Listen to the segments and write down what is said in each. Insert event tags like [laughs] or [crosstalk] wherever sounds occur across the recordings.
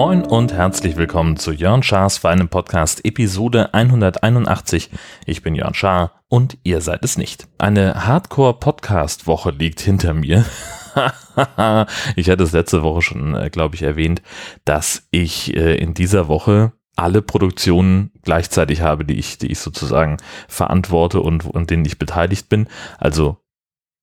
Moin und herzlich willkommen zu Jörn Schars Feinem Podcast Episode 181. Ich bin Jörn Schaar und ihr seid es nicht. Eine Hardcore-Podcast-Woche liegt hinter mir. [laughs] ich hatte es letzte Woche schon, äh, glaube ich, erwähnt, dass ich äh, in dieser Woche alle Produktionen gleichzeitig habe, die ich, die ich sozusagen verantworte und an denen ich beteiligt bin. Also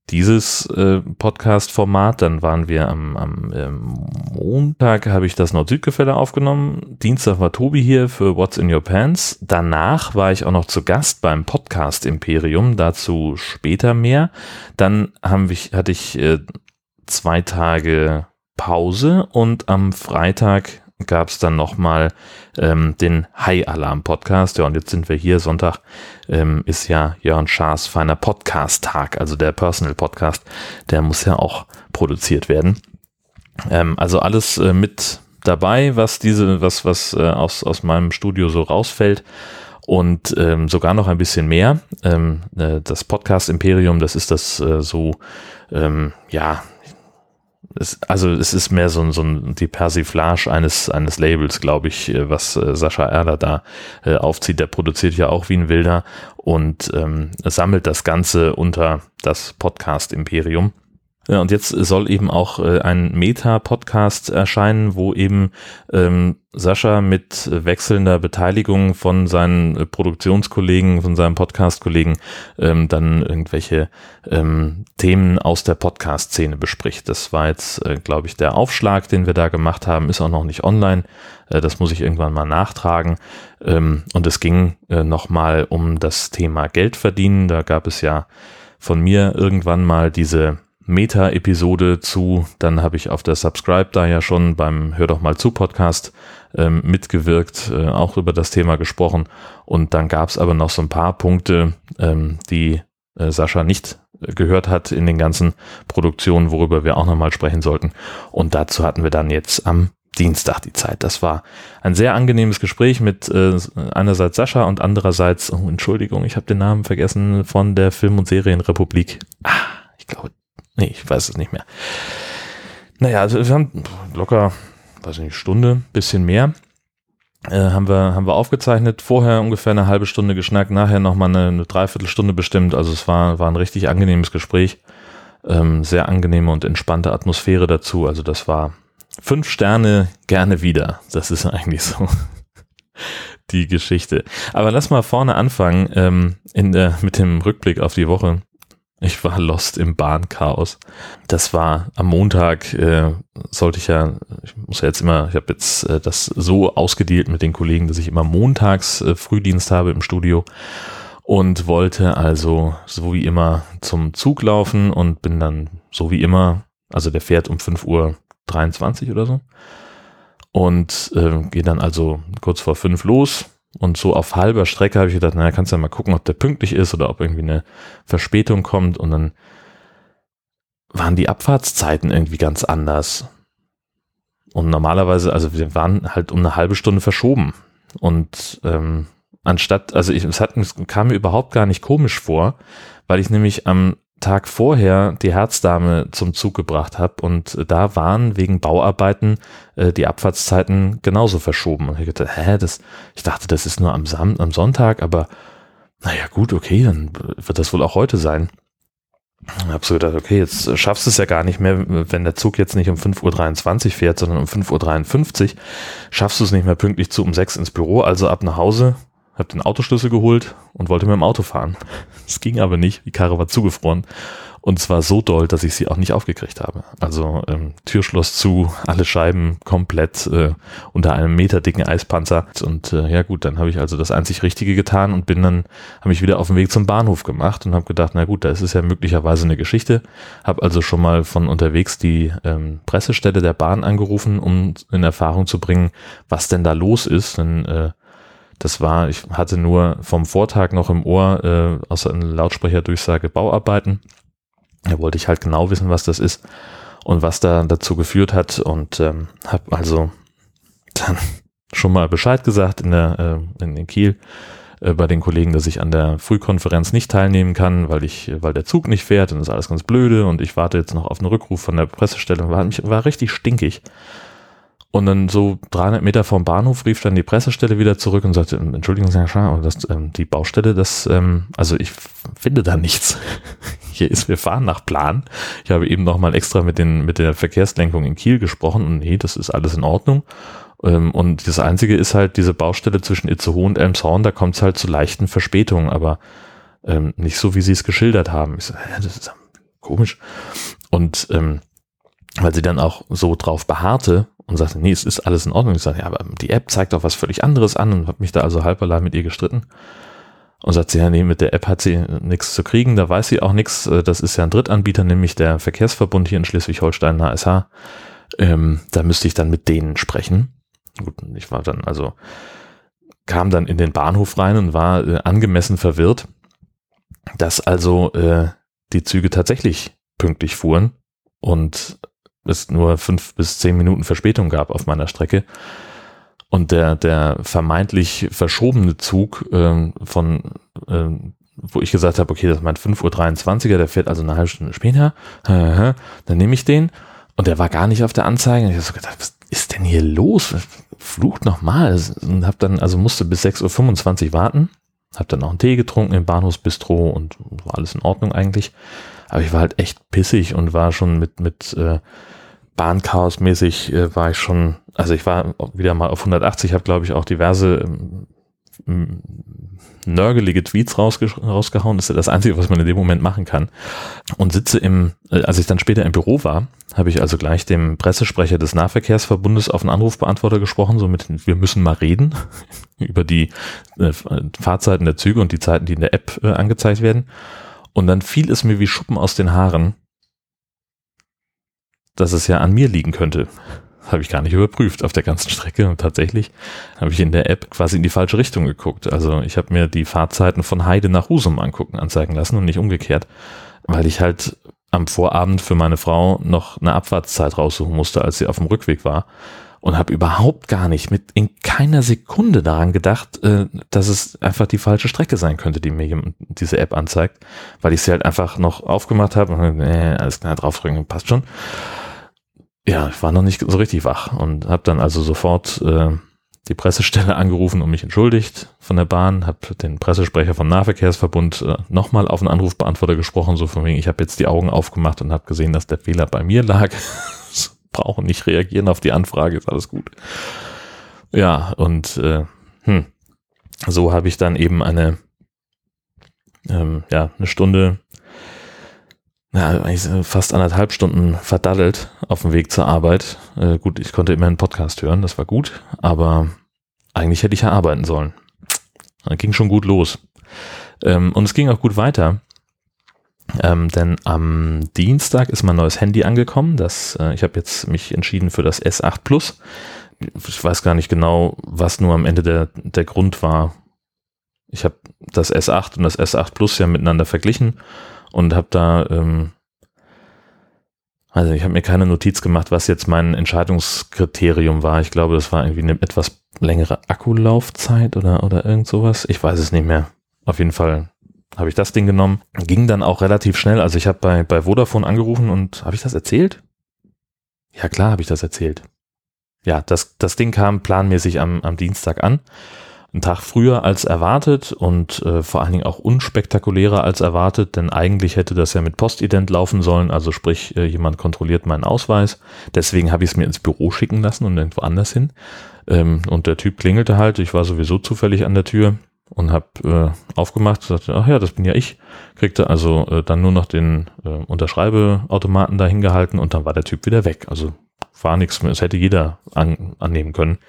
dieses äh, Podcast-Format. Dann waren wir am, am ähm, Montag, habe ich das Nord-Süd-Gefälle aufgenommen. Dienstag war Tobi hier für What's in Your Pants. Danach war ich auch noch zu Gast beim Podcast Imperium. Dazu später mehr. Dann haben wir, hatte ich äh, zwei Tage Pause und am Freitag gab es dann nochmal ähm, den High Alarm Podcast. Ja, und jetzt sind wir hier. Sonntag ähm, ist ja Jörn Schaas feiner Podcast-Tag, also der Personal Podcast. Der muss ja auch produziert werden. Ähm, also alles äh, mit dabei, was diese, was, was äh, aus, aus meinem Studio so rausfällt und ähm, sogar noch ein bisschen mehr. Ähm, äh, das Podcast Imperium, das ist das äh, so, ähm, ja, es, also es ist mehr so, so ein, die Persiflage eines, eines Labels, glaube ich, äh, was äh, Sascha Erler da äh, aufzieht. Der produziert ja auch wie ein Wilder und ähm, sammelt das Ganze unter das Podcast Imperium. Ja, und jetzt soll eben auch äh, ein Meta-Podcast erscheinen, wo eben ähm, Sascha mit wechselnder Beteiligung von seinen äh, Produktionskollegen, von seinen Podcast-Kollegen ähm, dann irgendwelche ähm, Themen aus der Podcast-Szene bespricht. Das war jetzt, äh, glaube ich, der Aufschlag, den wir da gemacht haben, ist auch noch nicht online. Äh, das muss ich irgendwann mal nachtragen. Ähm, und es ging äh, nochmal um das Thema Geld verdienen. Da gab es ja von mir irgendwann mal diese Meta-Episode zu. Dann habe ich auf der Subscribe da ja schon beim Hör doch mal zu Podcast ähm, mitgewirkt, äh, auch über das Thema gesprochen. Und dann gab es aber noch so ein paar Punkte, ähm, die äh, Sascha nicht gehört hat in den ganzen Produktionen, worüber wir auch nochmal sprechen sollten. Und dazu hatten wir dann jetzt am Dienstag die Zeit. Das war ein sehr angenehmes Gespräch mit äh, einerseits Sascha und andererseits, oh, Entschuldigung, ich habe den Namen vergessen, von der Film- und Serienrepublik. Ah, ich glaube, Nee, ich weiß es nicht mehr. Naja, also wir haben locker, weiß ich nicht, Stunde, bisschen mehr. Äh, haben wir haben wir aufgezeichnet, vorher ungefähr eine halbe Stunde geschnackt, nachher nochmal eine, eine Dreiviertelstunde bestimmt. Also es war, war ein richtig angenehmes Gespräch. Ähm, sehr angenehme und entspannte Atmosphäre dazu. Also das war fünf Sterne gerne wieder. Das ist eigentlich so [laughs] die Geschichte. Aber lass mal vorne anfangen ähm, in der, mit dem Rückblick auf die Woche. Ich war lost im Bahnchaos. Das war am Montag, äh, sollte ich ja, ich muss ja jetzt immer, ich habe jetzt äh, das so ausgedealt mit den Kollegen, dass ich immer montags äh, Frühdienst habe im Studio und wollte also so wie immer zum Zug laufen und bin dann so wie immer, also der fährt um 5 Uhr 23 oder so und äh, gehe dann also kurz vor fünf los, und so auf halber Strecke habe ich gedacht, naja, kannst du ja mal gucken, ob der pünktlich ist oder ob irgendwie eine Verspätung kommt. Und dann waren die Abfahrtszeiten irgendwie ganz anders. Und normalerweise, also wir waren halt um eine halbe Stunde verschoben. Und ähm, anstatt, also ich, es, hat, es kam mir überhaupt gar nicht komisch vor, weil ich nämlich am Tag vorher die Herzdame zum Zug gebracht habe und da waren wegen Bauarbeiten äh, die Abfahrtszeiten genauso verschoben. Und ich dachte, hä, das, ich dachte, das ist nur am, Sam am Sonntag, aber naja gut, okay, dann wird das wohl auch heute sein. Ich habe so gedacht, okay, jetzt schaffst du es ja gar nicht mehr, wenn der Zug jetzt nicht um 5.23 Uhr fährt, sondern um 5.53 Uhr, schaffst du es nicht mehr pünktlich zu um 6 ins Büro, also ab nach Hause, habe den Autoschlüssel geholt und wollte mit dem Auto fahren. [laughs] Es ging aber nicht, die Karre war zugefroren. Und zwar so doll, dass ich sie auch nicht aufgekriegt habe. Also ähm, Türschloss zu, alle Scheiben komplett äh, unter einem meterdicken Eispanzer. Und äh, ja gut, dann habe ich also das einzig Richtige getan und bin dann, habe mich wieder auf den Weg zum Bahnhof gemacht und habe gedacht, na gut, da ist es ja möglicherweise eine Geschichte. Habe also schon mal von unterwegs die ähm, Pressestelle der Bahn angerufen, um in Erfahrung zu bringen, was denn da los ist. Denn äh, das war, ich hatte nur vom Vortag noch im Ohr, äh, außer einer Lautsprecherdurchsage Bauarbeiten. Da wollte ich halt genau wissen, was das ist und was da dazu geführt hat und ähm, habe also dann [laughs] schon mal Bescheid gesagt in der äh, in, in Kiel äh, bei den Kollegen, dass ich an der Frühkonferenz nicht teilnehmen kann, weil ich, weil der Zug nicht fährt und ist alles ganz blöde und ich warte jetzt noch auf einen Rückruf von der Pressestelle. War, war richtig stinkig. Und dann so 300 Meter vom Bahnhof rief dann die Pressestelle wieder zurück und sagte, Entschuldigung, Herr das, ähm, die Baustelle, das, ähm, also ich finde da nichts. [laughs] Hier ist, wir fahren nach Plan. Ich habe eben nochmal extra mit, den, mit der Verkehrslenkung in Kiel gesprochen und nee, das ist alles in Ordnung. Ähm, und das Einzige ist halt diese Baustelle zwischen Itzehoe und Elmshorn, da kommt es halt zu leichten Verspätungen, aber ähm, nicht so, wie sie es geschildert haben. Ich so, hä, das ist komisch. Und ähm, weil sie dann auch so drauf beharrte und sagte, nee, es ist alles in Ordnung. Ich sagte, ja, aber die App zeigt doch was völlig anderes an und habe mich da also halberlei mit ihr gestritten. Und sagt sie, ja, nee, mit der App hat sie nichts zu kriegen, da weiß sie auch nichts. Äh, das ist ja ein Drittanbieter, nämlich der Verkehrsverbund hier in Schleswig-Holstein, HSH. Ähm, da müsste ich dann mit denen sprechen. Gut, ich war dann also, kam dann in den Bahnhof rein und war äh, angemessen verwirrt, dass also äh, die Züge tatsächlich pünktlich fuhren und es nur fünf bis zehn Minuten Verspätung gab auf meiner Strecke. Und der, der vermeintlich verschobene Zug ähm, von, ähm, wo ich gesagt habe, okay, das ist mein 5.23 Uhr, der fährt also eine halbe Stunde später, [laughs] dann nehme ich den und der war gar nicht auf der Anzeige. Und ich habe so gedacht, was ist denn hier los? Flucht nochmal. Und hab dann, also musste bis 6.25 Uhr warten. Hab dann auch einen Tee getrunken im Bahnhofsbistro und war alles in Ordnung eigentlich. Aber ich war halt echt pissig und war schon mit, mit äh, Bahnchaos-mäßig äh, war ich schon, also ich war wieder mal auf 180, habe glaube ich auch diverse ähm, nörgelige Tweets rausge rausgehauen. Das ist ja das Einzige, was man in dem Moment machen kann. Und sitze im, äh, als ich dann später im Büro war, habe ich also gleich dem Pressesprecher des Nahverkehrsverbundes auf einen Anrufbeantworter gesprochen, somit wir müssen mal reden [laughs] über die äh, Fahrzeiten der Züge und die Zeiten, die in der App äh, angezeigt werden. Und dann fiel es mir wie Schuppen aus den Haaren, dass es ja an mir liegen könnte. Habe ich gar nicht überprüft auf der ganzen Strecke und tatsächlich habe ich in der App quasi in die falsche Richtung geguckt. Also ich habe mir die Fahrzeiten von Heide nach Husum angucken, anzeigen lassen und nicht umgekehrt, weil ich halt am Vorabend für meine Frau noch eine Abfahrtszeit raussuchen musste, als sie auf dem Rückweg war und habe überhaupt gar nicht mit in keiner Sekunde daran gedacht, äh, dass es einfach die falsche Strecke sein könnte, die mir diese App anzeigt, weil ich sie halt einfach noch aufgemacht habe und äh, alles klar draufdrücken, passt schon ja, ich war noch nicht so richtig wach und habe dann also sofort äh, die Pressestelle [laughs] angerufen und mich entschuldigt von der Bahn, habe den Pressesprecher vom Nahverkehrsverbund äh, nochmal auf einen Anrufbeantworter gesprochen, so von wegen, ich habe jetzt die Augen aufgemacht und habe gesehen, dass der Fehler bei mir lag. [laughs] Brauchen nicht reagieren auf die Anfrage, ist alles gut. Ja, und äh, hm, so habe ich dann eben eine, ähm, ja, eine Stunde ja, fast anderthalb Stunden verdaddelt auf dem Weg zur Arbeit. Äh, gut, ich konnte immer einen Podcast hören, das war gut, aber eigentlich hätte ich ja arbeiten sollen. Das ging schon gut los. Ähm, und es ging auch gut weiter. Ähm, denn am Dienstag ist mein neues Handy angekommen. Das, äh, ich habe jetzt mich entschieden für das S8 Plus. Ich weiß gar nicht genau, was nur am Ende der, der Grund war. Ich habe das S8 und das S8 Plus ja miteinander verglichen und habe da, ähm, also ich habe mir keine Notiz gemacht, was jetzt mein Entscheidungskriterium war. Ich glaube, das war irgendwie eine etwas längere Akkulaufzeit oder, oder irgend sowas. Ich weiß es nicht mehr. Auf jeden Fall habe ich das Ding genommen. Ging dann auch relativ schnell. Also ich habe bei, bei Vodafone angerufen und habe ich das erzählt? Ja, klar habe ich das erzählt. Ja, das, das Ding kam planmäßig am, am Dienstag an einen Tag früher als erwartet und äh, vor allen Dingen auch unspektakulärer als erwartet, denn eigentlich hätte das ja mit Postident laufen sollen, also sprich, äh, jemand kontrolliert meinen Ausweis. Deswegen habe ich es mir ins Büro schicken lassen und irgendwo anders hin. Ähm, und der Typ klingelte halt, ich war sowieso zufällig an der Tür und habe äh, aufgemacht, sagte, ach ja, das bin ja ich. Kriegte also äh, dann nur noch den äh, Unterschreibeautomaten da hingehalten und dann war der Typ wieder weg. Also war nichts mehr, es hätte jeder an, annehmen können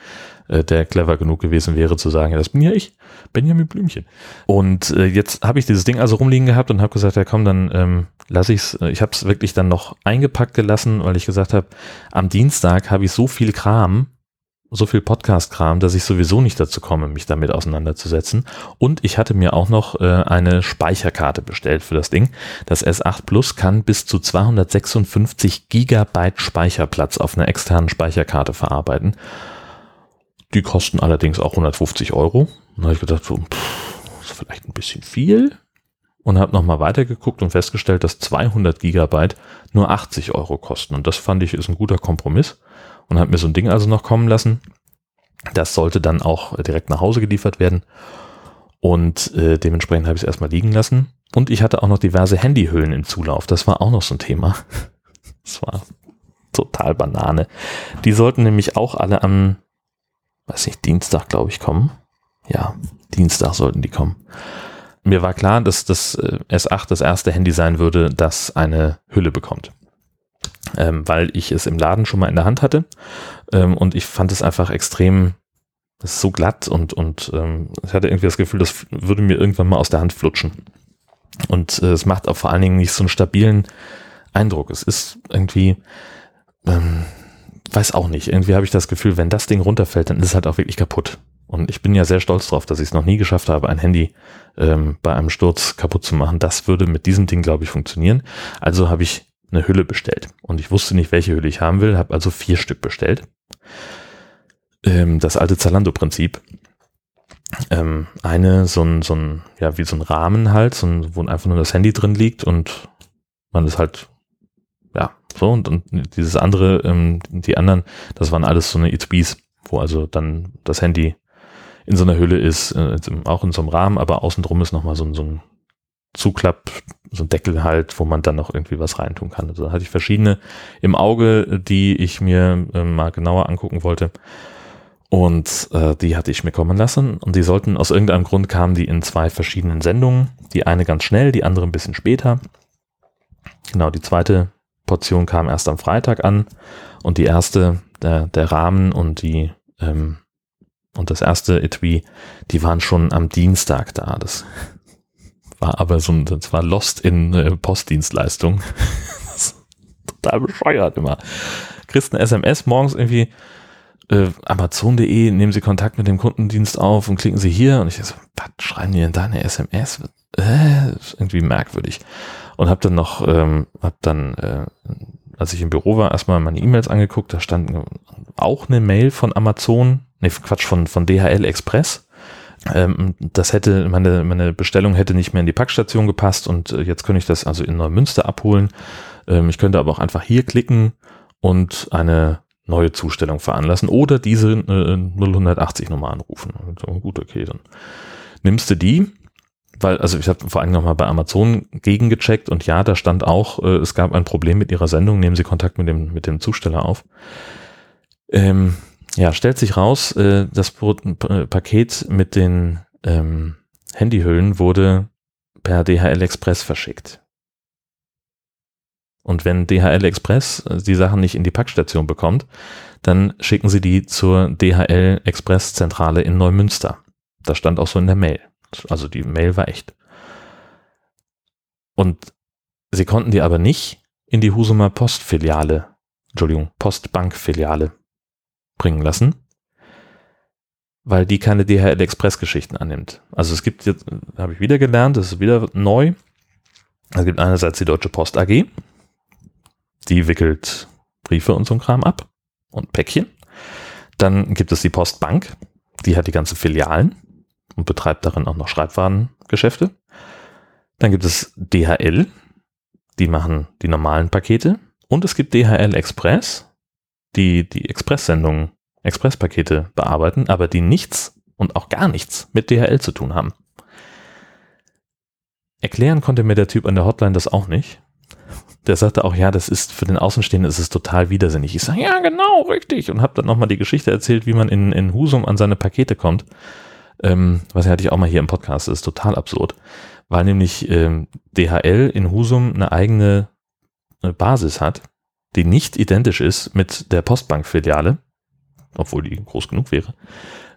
äh, der clever genug gewesen wäre zu sagen, ja, das bin ja ich, Benjamin Blümchen. Und äh, jetzt habe ich dieses Ding also rumliegen gehabt und habe gesagt, ja komm, dann ähm, lasse. Äh, ich habe es wirklich dann noch eingepackt gelassen, weil ich gesagt habe, am Dienstag habe ich so viel Kram, so viel Podcast-Kram, dass ich sowieso nicht dazu komme, mich damit auseinanderzusetzen. Und ich hatte mir auch noch äh, eine Speicherkarte bestellt für das Ding. Das S8 Plus kann bis zu 256 Gigabyte Speicherplatz auf einer externen Speicherkarte verarbeiten. Die kosten allerdings auch 150 Euro. Da habe ich gedacht, so, pff, ist vielleicht ein bisschen viel. Und habe nochmal weitergeguckt und festgestellt, dass 200 Gigabyte nur 80 Euro kosten. Und das fand ich ist ein guter Kompromiss. Und habe mir so ein Ding also noch kommen lassen. Das sollte dann auch direkt nach Hause geliefert werden. Und äh, dementsprechend habe ich es erstmal liegen lassen. Und ich hatte auch noch diverse Handyhüllen im Zulauf. Das war auch noch so ein Thema. [laughs] Das war total Banane. Die sollten nämlich auch alle am, weiß nicht, Dienstag, glaube ich, kommen. Ja, Dienstag sollten die kommen. Mir war klar, dass das äh, S8 das erste Handy sein würde, das eine Hülle bekommt. Ähm, weil ich es im Laden schon mal in der Hand hatte. Ähm, und ich fand es einfach extrem das ist so glatt und, und ähm, ich hatte irgendwie das Gefühl, das würde mir irgendwann mal aus der Hand flutschen. Und äh, es macht auch vor allen Dingen nicht so einen stabilen Eindruck. Es ist irgendwie, ähm, weiß auch nicht, irgendwie habe ich das Gefühl, wenn das Ding runterfällt, dann ist es halt auch wirklich kaputt. Und ich bin ja sehr stolz drauf, dass ich es noch nie geschafft habe, ein Handy ähm, bei einem Sturz kaputt zu machen. Das würde mit diesem Ding, glaube ich, funktionieren. Also habe ich eine Hülle bestellt. Und ich wusste nicht, welche Hülle ich haben will, habe also vier Stück bestellt ähm, das alte Zalando-Prinzip. Ähm, eine, so ein, so ein, ja, wie so ein Rahmen halt, so ein, wo einfach nur das Handy drin liegt und man ist halt, ja, so, und, und dieses andere, ähm, die anderen, das waren alles so eine ETBs, wo also dann das Handy in so einer Hülle ist, äh, auch in so einem Rahmen, aber außen drum ist nochmal so, so ein Zuklapp, so ein Deckel halt, wo man dann noch irgendwie was reintun kann. Also da hatte ich verschiedene im Auge, die ich mir äh, mal genauer angucken wollte. Und äh, die hatte ich mir kommen lassen und die sollten, aus irgendeinem Grund kamen die in zwei verschiedenen Sendungen. Die eine ganz schnell, die andere ein bisschen später. Genau, die zweite Portion kam erst am Freitag an und die erste, der, der Rahmen und die ähm, und das erste Etui, die waren schon am Dienstag da. Das war aber so ein, das war Lost in äh, Postdienstleistung. [laughs] total bescheuert immer. Kriegst eine SMS morgens irgendwie, äh, Amazon.de, nehmen Sie Kontakt mit dem Kundendienst auf und klicken Sie hier. Und ich so, was schreiben die denn da eine SMS? Äh, irgendwie merkwürdig. Und habe dann noch, ähm, hab dann, äh, als ich im Büro war, erstmal meine E-Mails angeguckt. Da stand auch eine Mail von Amazon, nee, Quatsch, von, von DHL Express. Ähm, das hätte, meine, meine Bestellung hätte nicht mehr in die Packstation gepasst und äh, jetzt könnte ich das also in Neumünster abholen. Ähm, ich könnte aber auch einfach hier klicken und eine neue Zustellung veranlassen oder diese äh, 0180 Nummer anrufen. So, gut, okay, dann nimmst du die, weil, also ich habe vor allem nochmal bei Amazon gegengecheckt und ja, da stand auch, äh, es gab ein Problem mit ihrer Sendung, nehmen Sie Kontakt mit dem, mit dem Zusteller auf. Ähm, ja, stellt sich raus, äh, das Paket mit den ähm, Handyhüllen wurde per DHL Express verschickt. Und wenn DHL Express äh, die Sachen nicht in die Packstation bekommt, dann schicken sie die zur DHL Express Zentrale in Neumünster. Das stand auch so in der Mail. Also die Mail war echt. Und sie konnten die aber nicht in die Husumer Postfiliale, Entschuldigung, Postbankfiliale bringen lassen, weil die keine DHL Express Geschichten annimmt. Also es gibt jetzt, habe ich wieder gelernt, das ist wieder neu. Es gibt einerseits die Deutsche Post AG, die wickelt Briefe und so ein Kram ab und Päckchen. Dann gibt es die Postbank, die hat die ganzen Filialen und betreibt darin auch noch Schreibwarengeschäfte. Dann gibt es DHL, die machen die normalen Pakete. Und es gibt DHL Express, die die Expresssendungen, Expresspakete bearbeiten, aber die nichts und auch gar nichts mit DHL zu tun haben. Erklären konnte mir der Typ an der Hotline das auch nicht der sagte auch, ja, das ist für den Außenstehenden ist es total widersinnig. Ich sage, ja, genau, richtig. Und habe dann nochmal die Geschichte erzählt, wie man in, in Husum an seine Pakete kommt. Ähm, was hatte ich auch mal hier im Podcast, das ist total absurd. Weil nämlich ähm, DHL in Husum eine eigene äh, Basis hat, die nicht identisch ist mit der Postbank-Filiale, obwohl die groß genug wäre.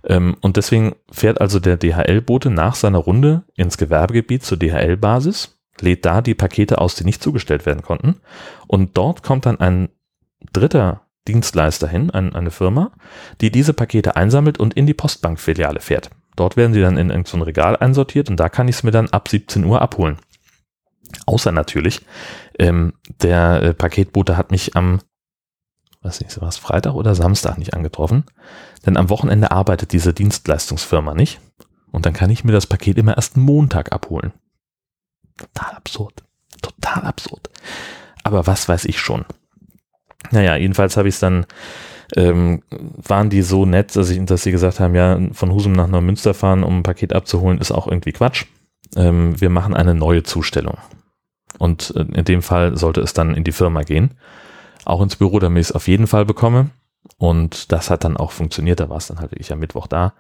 Ähm, und deswegen fährt also der DHL-Bote nach seiner Runde ins Gewerbegebiet zur DHL-Basis lädt da die Pakete aus, die nicht zugestellt werden konnten. Und dort kommt dann ein dritter Dienstleister hin, ein, eine Firma, die diese Pakete einsammelt und in die Postbankfiliale fährt. Dort werden sie dann in irgendein so Regal einsortiert und da kann ich es mir dann ab 17 Uhr abholen. Außer natürlich, ähm, der äh, Paketbote hat mich am, weiß nicht, war es Freitag oder Samstag nicht angetroffen, denn am Wochenende arbeitet diese Dienstleistungsfirma nicht Und dann kann ich mir das Paket immer erst Montag abholen. Total absurd. Total absurd. Aber was weiß ich schon. Naja, jedenfalls habe ich es dann, ähm, waren die so nett, dass, ich, dass sie gesagt haben, ja, von Husum nach Neumünster fahren, um ein Paket abzuholen, ist auch irgendwie Quatsch. Ähm, wir machen eine neue Zustellung. Und äh, in dem Fall sollte es dann in die Firma gehen. Auch ins Büro, damit ich es auf jeden Fall bekomme. Und das hat dann auch funktioniert. Da war es dann halt wirklich am Mittwoch da.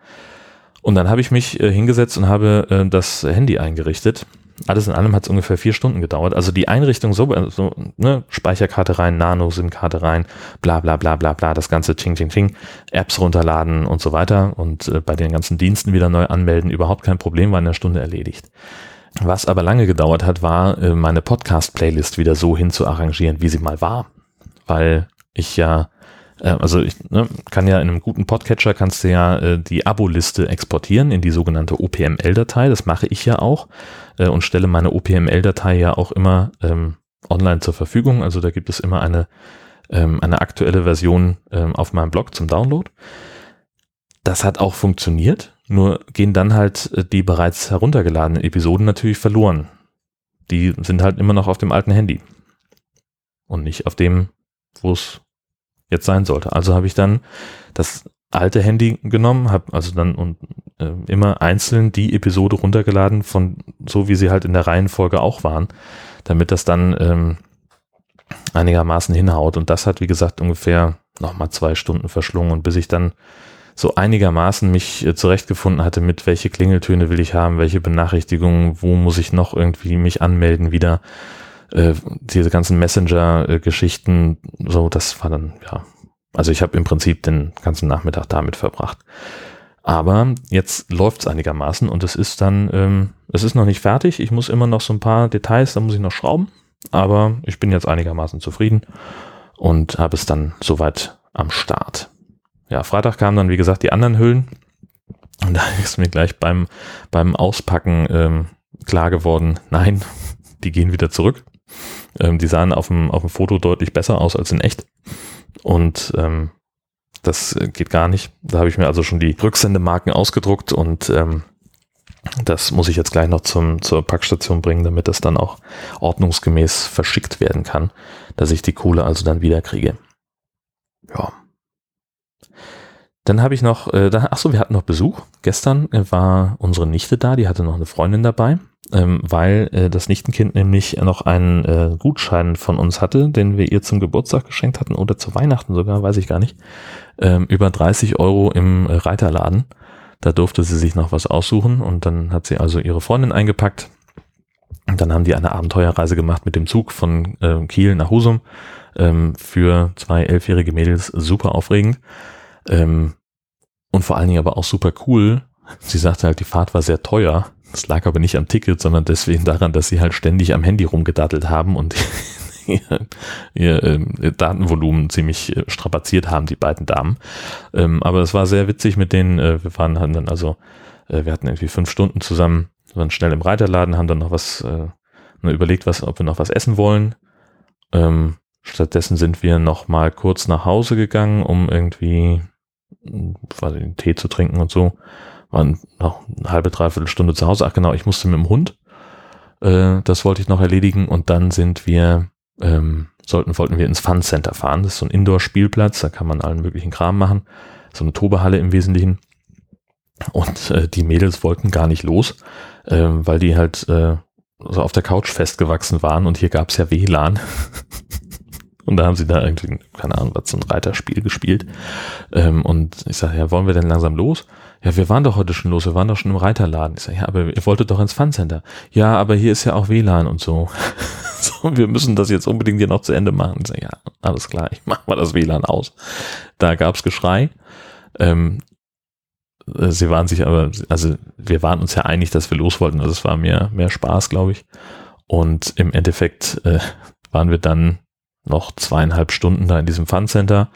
Und dann habe ich mich äh, hingesetzt und habe äh, das Handy eingerichtet. Alles in allem hat es ungefähr vier Stunden gedauert. Also die Einrichtung so, äh, so ne, Speicherkarte rein, Nano-SIM-Karte rein, bla bla bla bla bla, das ganze Ching Ching Ching, Apps runterladen und so weiter und äh, bei den ganzen Diensten wieder neu anmelden, überhaupt kein Problem, war in einer Stunde erledigt. Was aber lange gedauert hat, war äh, meine Podcast-Playlist wieder so hin zu arrangieren, wie sie mal war. Weil ich ja äh, also ich ne, kann ja in einem guten Podcatcher kannst du ja äh, die Abo-Liste exportieren in die sogenannte OPML-Datei. Das mache ich ja auch und stelle meine OPML-Datei ja auch immer ähm, online zur Verfügung. Also da gibt es immer eine, ähm, eine aktuelle Version ähm, auf meinem Blog zum Download. Das hat auch funktioniert, nur gehen dann halt äh, die bereits heruntergeladenen Episoden natürlich verloren. Die sind halt immer noch auf dem alten Handy und nicht auf dem, wo es jetzt sein sollte. Also habe ich dann das alte Handy genommen, habe also dann und äh, immer einzeln die Episode runtergeladen von so wie sie halt in der Reihenfolge auch waren, damit das dann ähm, einigermaßen hinhaut. Und das hat wie gesagt ungefähr nochmal zwei Stunden verschlungen und bis ich dann so einigermaßen mich äh, zurechtgefunden hatte mit welche Klingeltöne will ich haben, welche Benachrichtigungen, wo muss ich noch irgendwie mich anmelden wieder äh, diese ganzen Messenger-Geschichten, so, das war dann, ja, also ich habe im Prinzip den ganzen Nachmittag damit verbracht. Aber jetzt läuft's einigermaßen und es ist dann, ähm, es ist noch nicht fertig. Ich muss immer noch so ein paar Details, da muss ich noch schrauben. Aber ich bin jetzt einigermaßen zufrieden und habe es dann soweit am Start. Ja, Freitag kamen dann, wie gesagt, die anderen Hüllen. Und da ist mir gleich beim, beim Auspacken ähm, klar geworden, nein, [laughs] die gehen wieder zurück. Ähm, die sahen auf dem, auf dem Foto deutlich besser aus als in echt. Und ähm, das geht gar nicht. Da habe ich mir also schon die Rücksendemarken ausgedruckt und ähm, das muss ich jetzt gleich noch zum, zur Packstation bringen, damit das dann auch ordnungsgemäß verschickt werden kann, dass ich die Kohle also dann wieder kriege. Ja. Dann habe ich noch, äh, da, ach so, wir hatten noch Besuch. Gestern äh, war unsere Nichte da, die hatte noch eine Freundin dabei ähm, weil äh, das Nichtenkind nämlich noch einen äh, Gutschein von uns hatte, den wir ihr zum Geburtstag geschenkt hatten oder zu Weihnachten sogar, weiß ich gar nicht, ähm, über 30 Euro im äh, Reiterladen. Da durfte sie sich noch was aussuchen und dann hat sie also ihre Freundin eingepackt. Und dann haben die eine Abenteuerreise gemacht mit dem Zug von äh, Kiel nach Husum ähm, für zwei elfjährige Mädels. Super aufregend. Ähm, und vor allen Dingen aber auch super cool. Sie sagte halt, die Fahrt war sehr teuer das lag aber nicht am Ticket, sondern deswegen daran, dass sie halt ständig am Handy rumgedattelt haben und [laughs] ihr, ihr, äh, Datenvolumen ziemlich äh, strapaziert haben, die beiden Damen. Ähm, aber es war sehr witzig mit denen. Äh, wir waren dann also, äh, wir hatten irgendwie fünf Stunden zusammen, waren schnell im Reiterladen, haben dann noch was, überlegt, was, ob wir noch was essen wollen. Ähm, stattdessen sind wir noch mal kurz nach Hause gegangen, um irgendwie quasi einen Tee zu trinken und so waren noch eine halbe, dreiviertel Stunde zu Hause. Ach genau, ich musste mit dem Hund. Äh, das wollte ich noch erledigen und dann sind wir, ähm, sollten, wollten wir ins Fun Center fahren. Das ist so ein Indoor-Spielplatz, da kann man allen möglichen Kram machen. So eine Tobehalle im Wesentlichen. Und äh, die Mädels wollten gar nicht los, äh, weil die halt äh, so auf der Couch festgewachsen waren und hier gab's ja WLAN. [laughs] und da haben sie da irgendwie, keine Ahnung, was so ein Reiterspiel gespielt. Ähm, und ich sage, ja, wollen wir denn langsam los? ja, wir waren doch heute schon los, wir waren doch schon im Reiterladen. Ich sage, ja, aber ihr wolltet doch ins Funcenter. Ja, aber hier ist ja auch WLAN und so. [laughs] so wir müssen das jetzt unbedingt hier noch zu Ende machen. Ich sage, ja, alles klar, ich mach mal das WLAN aus. Da gab's Geschrei. Ähm, äh, sie waren sich aber, also wir waren uns ja einig, dass wir los wollten. Also es war mehr, mehr Spaß, glaube ich. Und im Endeffekt äh, waren wir dann noch zweieinhalb Stunden da in diesem Fun Center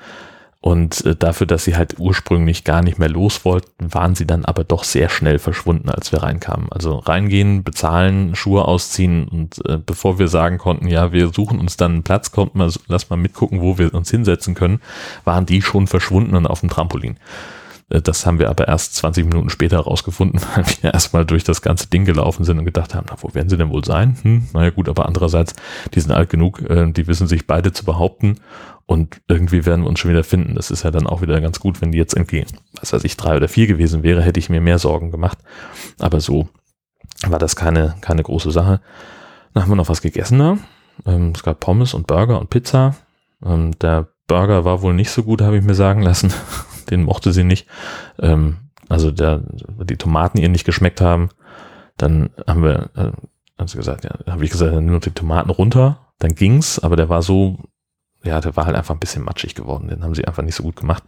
und äh, dafür, dass sie halt ursprünglich gar nicht mehr los wollten, waren sie dann aber doch sehr schnell verschwunden, als wir reinkamen. Also reingehen, bezahlen, Schuhe ausziehen und äh, bevor wir sagen konnten, ja, wir suchen uns dann einen Platz, kommt mal, lass mal mitgucken, wo wir uns hinsetzen können, waren die schon verschwunden und auf dem Trampolin. Äh, das haben wir aber erst 20 Minuten später rausgefunden, [laughs] weil wir erstmal durch das ganze Ding gelaufen sind und gedacht haben, na, wo werden sie denn wohl sein? Hm, naja gut, aber andererseits, die sind alt genug, äh, die wissen sich beide zu behaupten und irgendwie werden wir uns schon wieder finden. Das ist ja dann auch wieder ganz gut, wenn die jetzt irgendwie, was weiß ich, drei oder vier gewesen wäre, hätte ich mir mehr Sorgen gemacht. Aber so war das keine, keine große Sache. Dann haben wir noch was gegessen da. Ähm, es gab Pommes und Burger und Pizza. Ähm, der Burger war wohl nicht so gut, habe ich mir sagen lassen. [laughs] Den mochte sie nicht. Ähm, also der, die Tomaten ihr nicht geschmeckt haben. Dann haben wir, äh, also gesagt, ja, habe ich gesagt, nur die Tomaten runter. Dann ging's, aber der war so, ja, der war halt einfach ein bisschen matschig geworden. Den haben sie einfach nicht so gut gemacht.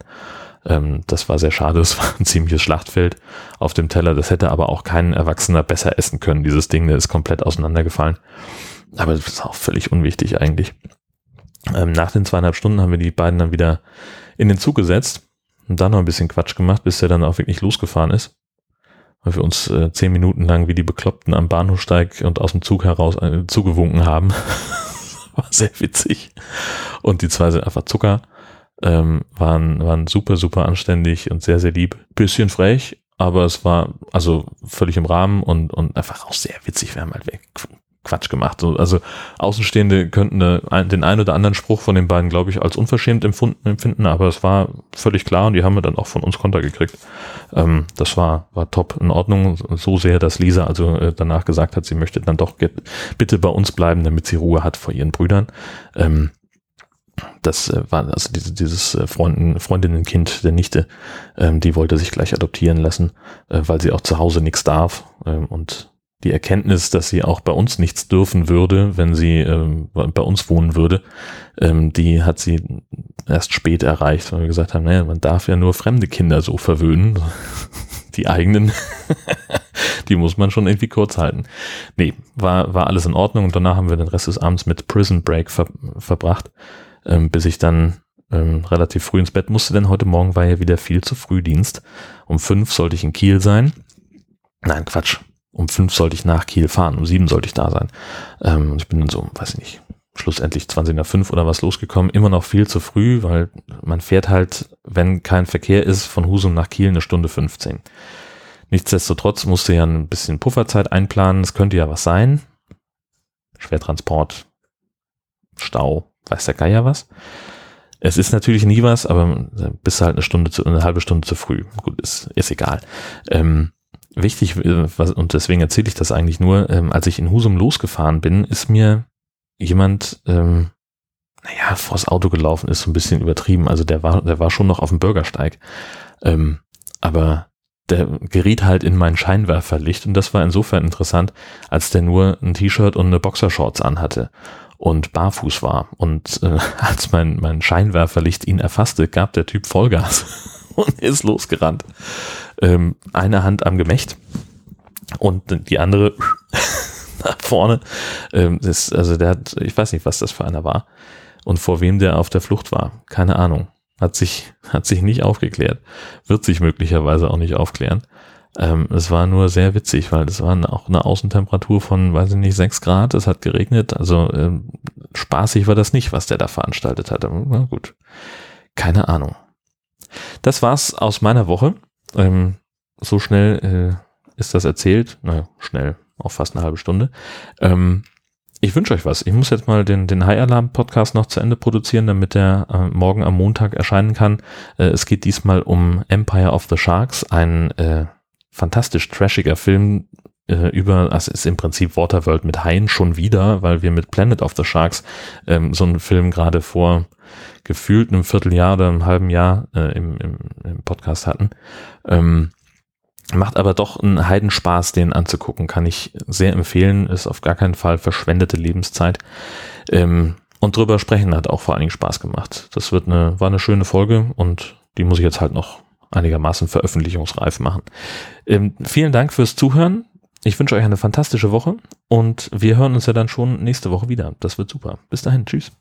Ähm, das war sehr schade. [laughs] Es war ein ziemliches Schlachtfeld auf dem Teller. Das hätte aber auch kein Erwachsener besser essen können. Dieses Ding, der ist komplett auseinandergefallen. Aber das ist auch völlig unwichtig eigentlich. Ähm, nach den zweieinhalb Stunden haben wir die beiden dann wieder in den Zug gesetzt und dann noch ein bisschen Quatsch gemacht, bis der dann auch wirklich losgefahren ist. Weil wir uns äh, zehn Minuten lang wie die Bekloppten am Bahnhofsteig und aus dem Zug heraus äh, zugewunken haben. [laughs] War sehr witzig. Und die zwei sind einfach Zucker. Ähm, waren, waren super, super anständig und sehr, sehr lieb. Bisschen frech, aber es war also völlig im Rahmen und, und einfach auch sehr witzig. Wir haben halt Quatsch gemacht. Also Außenstehende könnten den einen oder anderen Spruch von den beiden, glaube ich, als unverschämt empfunden, empfinden, aber es war völlig klar und die haben wir dann auch von uns Konter gekriegt. Ähm, das war, war top in Ordnung. So sehr, dass Lisa also äh, danach gesagt hat, sie möchte dann doch bitte bei uns bleiben, damit sie Ruhe hat vor ihren Brüdern. Ähm, das äh, war also diese, dieses äh, Freunden, Freundinnenkind der Nichte, ähm, die wollte sich gleich adoptieren lassen, äh, weil sie auch zu Hause nichts darf ähm, und die Erkenntnis, dass sie auch bei uns nichts dürfen würde, wenn sie ähm, bei uns wohnen würde, ähm, die hat sie erst spät erreicht, weil wir gesagt haben, naja, man darf ja nur fremde Kinder so verwöhnen. [laughs] Die eigenen, [laughs] die muss man schon irgendwie kurz halten. Nee, war, war alles in Ordnung und danach haben wir den Rest des Abends mit Prison Break ver verbracht, ähm, bis ich dann ähm, relativ früh ins Bett musste, denn heute Morgen war ja wieder viel zu früh Dienst. Um fünf sollte ich in Kiel sein. Nein, Quatsch um fünf sollte ich nach Kiel fahren, um sieben sollte ich da sein. Ähm, ich bin dann so, weiß ich nicht, schlussendlich 20 nach fünf oder was losgekommen. Immer noch viel zu früh, weil man fährt halt, wenn kein Verkehr ist, von Husum nach Kiel eine Stunde 15. Nichtsdestotrotz musste ja ein bisschen Pufferzeit einplanen. Es könnte ja was sein. Schwertransport, Stau, weiß der Geier was. Es ist natürlich nie was, aber bist halt eine Stunde zu, eine halbe Stunde zu früh. Gut, ist, ist egal. Ähm, wichtig, äh, und deswegen erzähle ich das eigentlich nur, ähm, als ich in Husum losgefahren bin, ist mir jemand, ähm, naja, vors Auto gelaufen, ist so ein bisschen übertrieben. Also der war, der war schon noch auf dem Bürgersteig. Ähm, aber der geriet halt in mein Scheinwerferlicht und das war insofern interessant, als der nur ein T-Shirt und eine Boxershorts anhatte und barfuß war. Und äh, [laughs] als mein, mein Scheinwerferlicht ihn erfasste, gab der Typ Vollgas und [laughs] ist losgerannt ähm, eine Hand am Gemächt und die andere [laughs] nach vorne. Ähm, das, also der hat, ich weiß nicht, was das für einer war und vor wem der auf der Flucht war. Keine Ahnung. Hat sich, [laughs] hat sich nicht aufgeklärt. Wird sich möglicherweise auch nicht aufklären. Ähm, es war nur sehr witzig, weil es war auch eine Außentemperatur von, weiß ich nicht, sechs Grad. Es hat geregnet. Also ähm, spaßig war das nicht, was der da veranstaltet hat. Na gut. Keine Ahnung. Das war's aus meiner Woche. Ähm, so schnell äh, ist das erzählt. Naja, schnell, auch fast eine halbe Stunde. Ähm, ich wünsche euch was. Ich muss jetzt mal den, den High Alarm Podcast noch zu Ende produzieren, damit der äh, morgen am Montag erscheinen kann. Äh, es geht diesmal um Empire of the Sharks, ein äh, fantastisch trashiger Film äh, über, also ist im Prinzip Waterworld mit Haien schon wieder, weil wir mit Planet of the Sharks ähm, so einen Film gerade vor gefühlt einem Vierteljahr oder einem halben Jahr äh, im, im, im Podcast hatten. Ähm, macht aber doch einen Heidenspaß, den anzugucken. Kann ich sehr empfehlen. Ist auf gar keinen Fall verschwendete Lebenszeit. Ähm, und drüber sprechen hat auch vor allen Dingen Spaß gemacht. Das wird eine, war eine schöne Folge und die muss ich jetzt halt noch einigermaßen veröffentlichungsreif machen. Ähm, vielen Dank fürs Zuhören. Ich wünsche euch eine fantastische Woche und wir hören uns ja dann schon nächste Woche wieder. Das wird super. Bis dahin. Tschüss.